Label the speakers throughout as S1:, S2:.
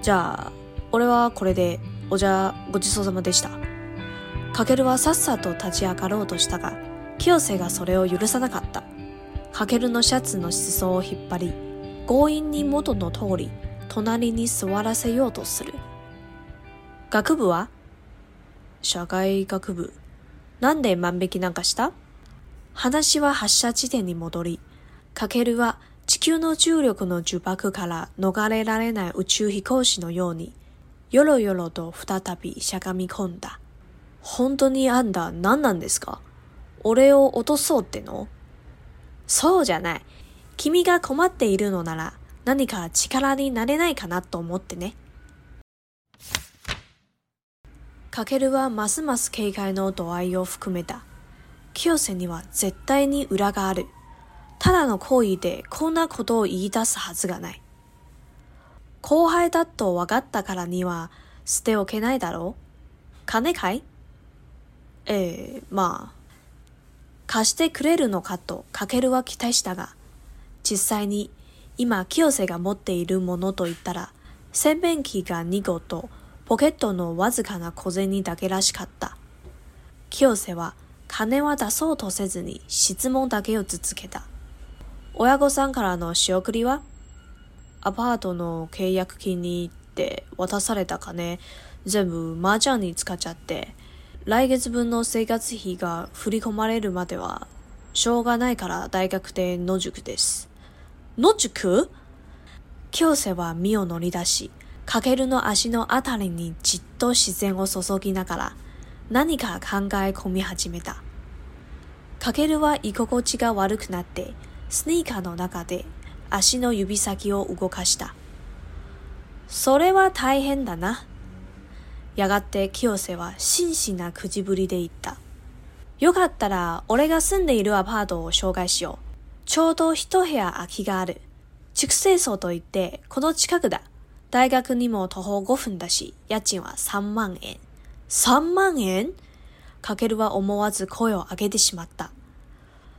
S1: じゃあ、俺はこれで、おじゃ、ごちそうさまでした。かけるはさっさと立ち上がろうとしたが、清瀬がそれを許さなかった。かけるのシャツの裾を引っ張り、強引に元の通り、隣に座らせようとする。学部は社会学部。なんで万引きなんかした話は発射地点に戻り、かけるは地球の重力の呪縛から逃れられない宇宙飛行士のように、よろよろと再びしゃがみ込んだ。本当にあんた何なんですか俺を落とそうってのそうじゃない。君が困っているのなら何か力になれないかなと思ってね。かけるはますます警戒の度合いを含めた。清瀬には絶対に裏がある。ただの行為でこんなことを言い出すはずがない。後輩だと分かったからには捨ておけないだろう金かいええー、まあ。貸してくれるのかとかけるは期待したが、実際に今清瀬が持っているものといったら、洗面器が2個とポケットのわずかな小銭だけらしかった。清瀬は金は出そうとせずに質問だけを続けた。親御さんからの仕送りはアパートの契約金にって渡された金全部麻雀に使っちゃって来月分の生活費が振り込まれるまではしょうがないから大学で野宿です。野宿京瀬は身を乗り出し、かけるの足のあたりにじっと視線を注ぎながら何か考え込み始めた。かけるは居心地が悪くなってスニーカーの中で足の指先を動かした。それは大変だな。やがて清瀬は真摯なくじぶりで言った。よかったら俺が住んでいるアパートを紹介しよう。ちょうど一部屋空きがある。畜生層といって、この近くだ。大学にも徒歩5分だし、家賃は3万円。3万円かけるは思わず声を上げてしまった。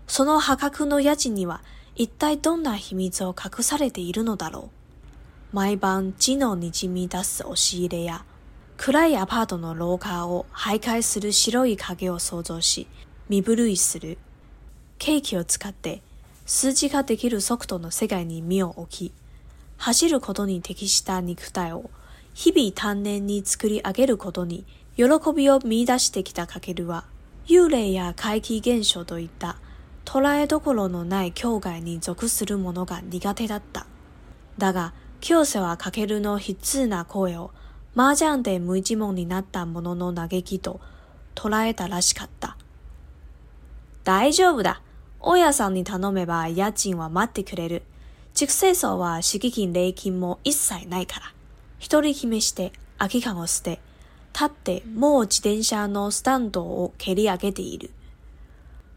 S1: その破格の家賃には一体どんな秘密を隠されているのだろう。毎晩地のにじみ出す押し入れや、暗いアパートの廊下を徘徊する白い影を想像し、身震いする。ケーキを使って数字ができる速度の世界に身を置き、走ることに適した肉体を日々丹念に作り上げることに喜びを見出してきたかけるは、幽霊や怪奇現象といった捉えどころのない境界に属するものが苦手だった。だが、清瀬はかけるの悲痛な声を、麻雀で無一文になったものの嘆きと捉えたらしかった。大丈夫だ。大家さんに頼めば家賃は待ってくれる。畜生層は敷金礼金も一切ないから。一人決めして空き缶を捨て、立ってもう自転車のスタンドを蹴り上げている。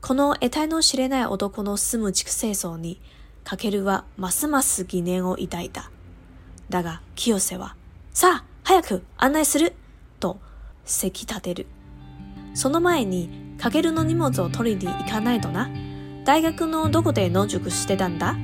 S1: この得体の知れない男の住む畜生層に、かけるはますます疑念を抱いた。だが、清瀬は、さあ、早く案内すると、せき立てる。その前に、かけるの荷物を取りに行かないとな。大学のどこで野宿してたんだ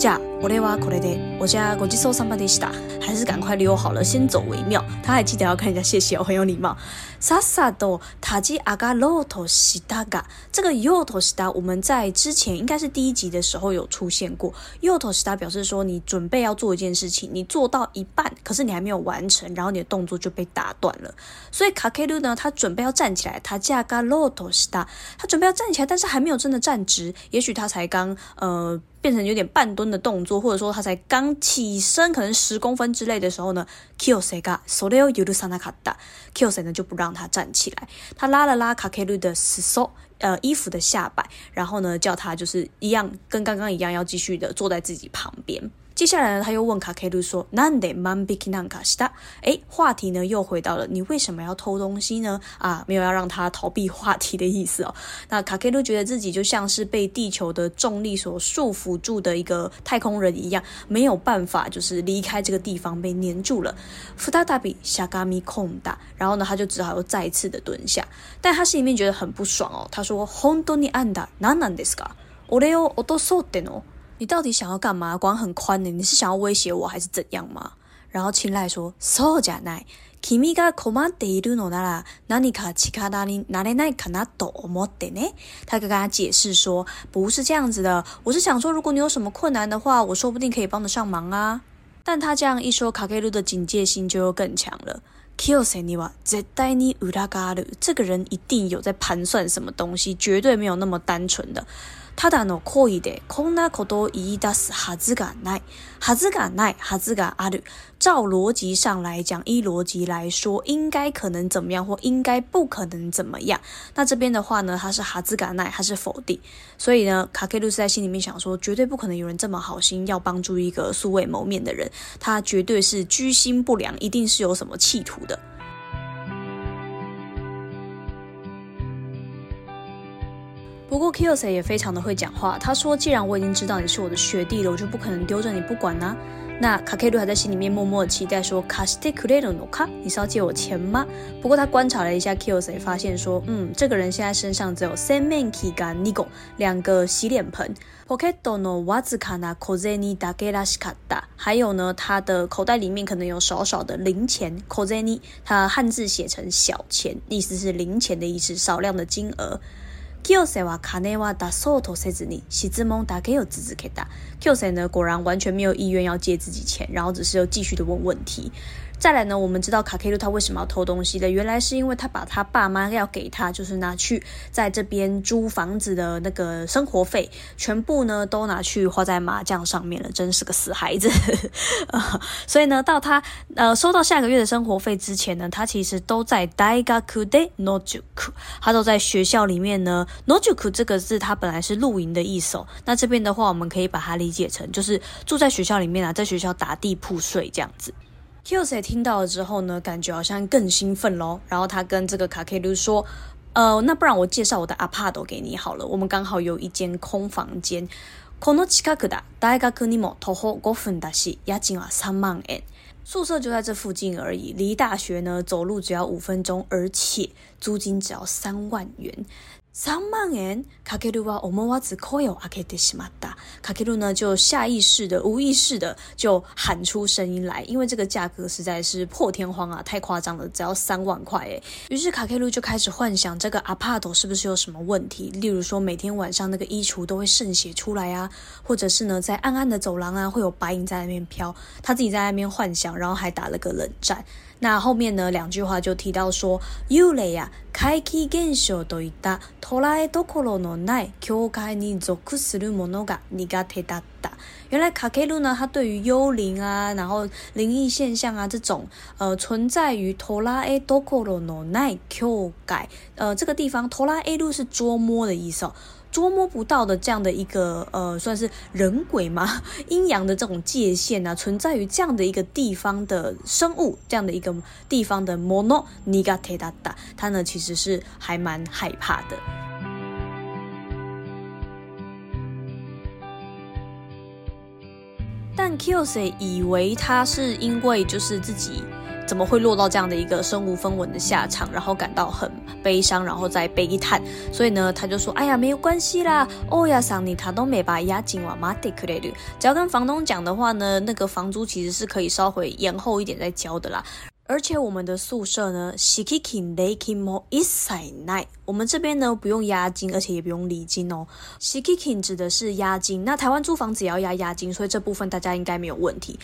S1: 家、俺的娃、可怜的，我家过几艘上班的西达，还是赶快溜好了，先走为妙。他还记得要看一下、谢谢，我很有礼貌。ササドタジアガロトシタガ这个ヨトシタ，我们在之前应该是第一集的时候有出现过。ヨトシタ表示说，你准备要做一件事情，你做到一半，可是你还没有完成，然后你的动作就被打断了。所以カケル呢，他准备要站起来，タジャガロトシタ，他准备要站起来，但是还没有真的站直，也许他才刚呃。变成有点半蹲的动作，或者说他才刚起身，可能十公分之类的时候呢，Kyo se ga sore o yu su sanaka da，Kyo se 呢就不让他站起来，他拉了拉卡克 u 的 s o 呃衣服的下摆，然后呢叫他就是一样跟刚刚一样要继续的坐在自己旁边。接下来呢，他又问卡凯鲁说，なんでまんびきなんかした？哎，话题呢又回到了你为什么要偷东西呢？啊，没有要让他逃避话题的意思哦。那卡凯鲁觉得自己就像是被地球的重力所束缚住的一个太空人一样，没有办法就是离开这个地方，被粘住了。ふたたびしゃがみ込だ。然后呢，他就只好又再一次的蹲下，但他心里面觉得很不爽哦。他说，本当にあんだなんなんですか？俺を落とそうっての？你到底想要干嘛？管很宽的，你是想要威胁我还是怎样吗？然后青睐说：“そうじゃない。キミがコマンデルノなら、ナニかチカダリナレナイカナドオモテね。”他跟他解释说：“不是这样子的，我是想说，如果你有什么困难的话，我说不定可以帮得上忙啊。”但他这样一说，卡卡鲁的警戒心就又更强了。Kyo s e n w a キオセ a n i u r a g a ル。这个人一定有在盘算什么东西，绝对没有那么单纯的。ただの恋でこんなこと言い出すはずがない。はずがないはずがある。照逻辑上来讲，依逻辑来说，应该可能怎么样，或应该不可能怎么样。那这边的话呢，它是哈兹が奈，い，它是否定。所以呢，卡克鲁斯在心里面想说，绝对不可能有人这么好心要帮助一个素未谋面的人，他绝对是居心不良，一定是有什么企图的。不过 Kyosei 也非常的会讲话，他说：“既然我已经知道你是我的学弟了，我就不可能丢着你不管啦。”那卡卡鲁还在心里面默默期待说：“卡斯特库雷诺卡，你是要借我钱吗？”不过他观察了一下 Kyosei，发现说：“嗯，这个人现在身上只有三面 Nigo 两个洗脸盆，Pocketo w a z 呢 k 子卡 a c o z e n i 大给拉 a 卡达，还有呢他的口袋里面可能有少少的零钱 c o z e n i 他汉字写成小钱，意思是零钱的意思，少量的金额。” Q 说：“哇，卡内出大う头せず你，西子梦大概有资质给他。”Q 说呢，果然完全没有意愿要借自己钱，然后只是又继续的问问题。再来呢，我们知道卡卡路他为什么要偷东西的，原来是因为他把他爸妈要给他，就是拿去在这边租房子的那个生活费，全部呢都拿去花在麻将上面了，真是个死孩子 所以呢，到他呃收到下个月的生活费之前呢，他其实都在代 nojuku，他都在学校里面呢。nojuku 这个字，它本来是露营的意思，那这边的话，我们可以把它理解成就是住在学校里面啊，在学校打地铺睡这样子。k y o s e 听到了之后呢，感觉好像更兴奋咯。然后他跟这个卡卡鲁说：“呃，那不然我介绍我的阿帕都给你好了，我们刚好有一间空房间。この近くだ大学にも徒歩5分だし、家賃は三万円。宿舍就在这附近而已，离大学呢走路只要五分钟，而且租金只要三万元。”三万円！卡克鲁啊，我们娃子可有阿克德西马达。卡克鲁呢，就下意识的、无意识的就喊出声音来，因为这个价格实在是破天荒啊，太夸张了，只要三万块诶。于是卡克鲁就开始幻想这个阿帕朵是不是有什么问题，例如说每天晚上那个衣橱都会渗血出来啊，或者是呢，在暗暗的走廊啊，会有白影在那边飘。他自己在那边幻想，然后还打了个冷战。那后面呢两句话就提到说，幽灵呀，怪奇现象都以在托拉埃多克罗诺奈教会里作苦思虑么？那个你给他打打。原来卡凯路呢，他对于幽灵啊，然后灵异现象啊这种，呃，存在于托拉埃多克罗诺奈教会，呃，这个地方托拉埃路是捉摸的意思哦。捉摸不到的这样的一个呃，算是人鬼嘛，阴阳的这种界限啊，存在于这样的一个地方的生物，这样的一个地方的 mono n i g a t e a d a 他呢其实是还蛮害怕的。但 k i o s e i 以为他是因为就是自己怎么会落到这样的一个身无分文的下场，然后感到很。悲伤，然后再悲叹，所以呢，他就说：“哎呀，没有关系啦，欧亚桑尼他都没把押金往马得克只要跟房东讲的话呢，那个房租其实是可以稍微延后一点再交的啦。”而且我们的宿舍呢，k k i i 西キ e i レ s i ン e n i g h t 我们这边呢不用押金，而且也不用礼金哦。shikiki 指的是押金，那台湾租房子也要压押金，所以这部分大家应该没有问题。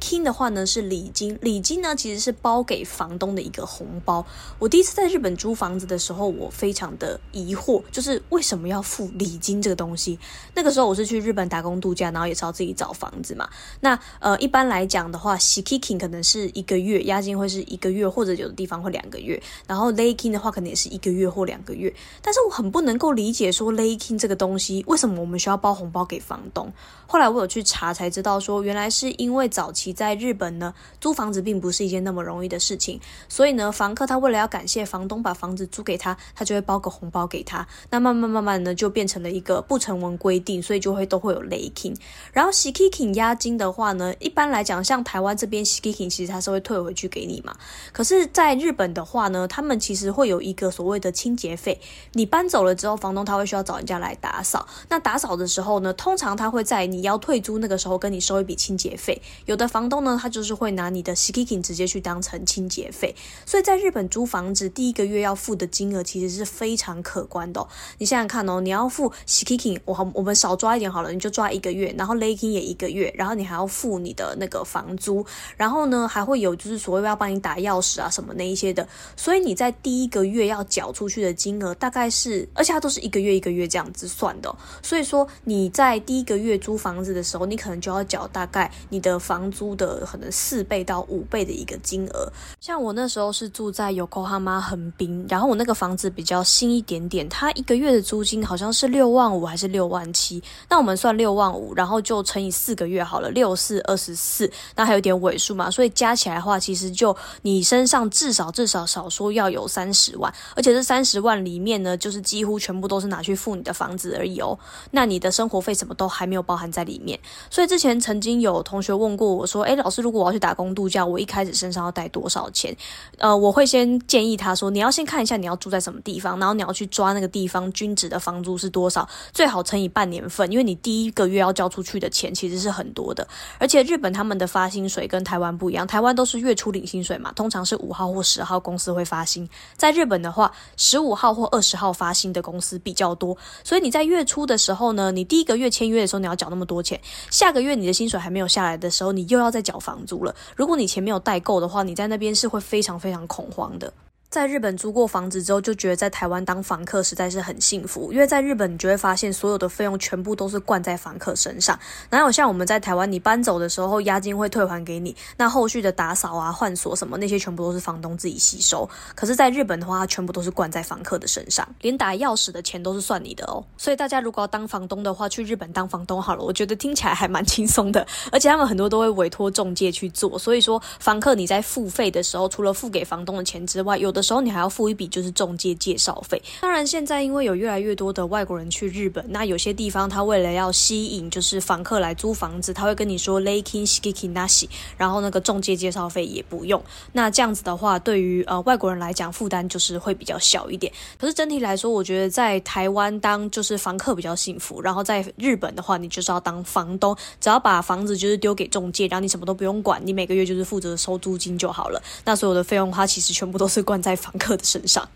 S1: king 的话呢是礼金，礼金呢其实是包给房东的一个红包。我第一次在日本租房子的时候，我非常的疑惑，就是为什么要付礼金这个东西？那个时候我是去日本打工度假，然后也是要自己找房子嘛。那呃，一般来讲的话，k i k i 可能是一个月押金。会是一个月，或者有的地方会两个月。然后 lekin g 的话，可能也是一个月或两个月。但是我很不能够理解，说 lekin g 这个东西为什么我们需要包红包给房东？后来我有去查，才知道说，原来是因为早期在日本呢，租房子并不是一件那么容易的事情。所以呢，房客他为了要感谢房东把房子租给他，他就会包个红包给他。那慢慢慢慢呢，就变成了一个不成文规定，所以就会都会有 lekin。g 然后 s k i c k g 押金的话呢，一般来讲，像台湾这边 s k i c k g 其实它是会退回去给。你嘛，可是，在日本的话呢，他们其实会有一个所谓的清洁费。你搬走了之后，房东他会需要找人家来打扫。那打扫的时候呢，通常他会在你要退租那个时候跟你收一笔清洁费。有的房东呢，他就是会拿你的 s k i k i n g 直接去当成清洁费。所以在日本租房子，第一个月要付的金额其实是非常可观的。你想想看哦，你要付 s k i k i n g 我好，我们少抓一点好了，你就抓一个月，然后 laking 也一个月，然后你还要付你的那个房租，然后呢，还会有就是所谓要。帮你打钥匙啊什么那一些的，所以你在第一个月要缴出去的金额大概是，而且它都是一个月一个月这样子算的，所以说你在第一个月租房子的时候，你可能就要缴大概你的房租的可能四倍到五倍的一个金额。像我那时候是住在 Yokohama 横滨，然后我那个房子比较新一点点，它一个月的租金好像是六万五还是六万七？那我们算六万五，然后就乘以四个月好了，六四二十四，那还有点尾数嘛，所以加起来的话其实就。就你身上至少至少少说要有三十万，而且这三十万里面呢，就是几乎全部都是拿去付你的房子而已哦。那你的生活费什么都还没有包含在里面。所以之前曾经有同学问过我说，诶，老师，如果我要去打工度假，我一开始身上要带多少钱？呃，我会先建议他说，你要先看一下你要住在什么地方，然后你要去抓那个地方均值的房租是多少，最好乘以半年份，因为你第一个月要交出去的钱其实是很多的。而且日本他们的发薪水跟台湾不一样，台湾都是月初领。薪水嘛，通常是五号或十号公司会发薪。在日本的话，十五号或二十号发薪的公司比较多，所以你在月初的时候呢，你第一个月签约的时候你要缴那么多钱，下个月你的薪水还没有下来的时候，你又要再缴房租了。如果你钱没有带够的话，你在那边是会非常非常恐慌的。在日本租过房子之后，就觉得在台湾当房客实在是很幸福。因为在日本，你就会发现所有的费用全部都是灌在房客身上。哪有像我们在台湾，你搬走的时候押金会退还给你，那后续的打扫啊、换锁什么，那些全部都是房东自己吸收。可是，在日本的话，全部都是灌在房客的身上，连打钥匙的钱都是算你的哦。所以大家如果要当房东的话，去日本当房东好了，我觉得听起来还蛮轻松的。而且他们很多都会委托中介去做，所以说房客你在付费的时候，除了付给房东的钱之外，有的。时候你还要付一笔就是中介介绍费。当然现在因为有越来越多的外国人去日本，那有些地方他为了要吸引就是房客来租房子，他会跟你说 laking s h i k i n a s i 然后那个中介介绍费也不用。那这样子的话，对于呃外国人来讲负担就是会比较小一点。可是整体来说，我觉得在台湾当就是房客比较幸福，然后在日本的话你就是要当房东，只要把房子就是丢给中介，然后你什么都不用管，你每个月就是负责收租金就好了。那所有的费用它其实全部都是关在。房客的身上。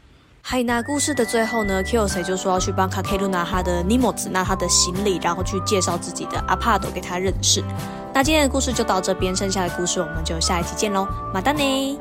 S1: 嗨，那故事的最后呢 q o s e 就说要去帮卡克鲁拿他的 n Nemo 子，拿他的行李，然后去介绍自己的阿帕朵给他认识。那今天的故事就到这边，剩下的故事我们就下一期见喽，马丹尼。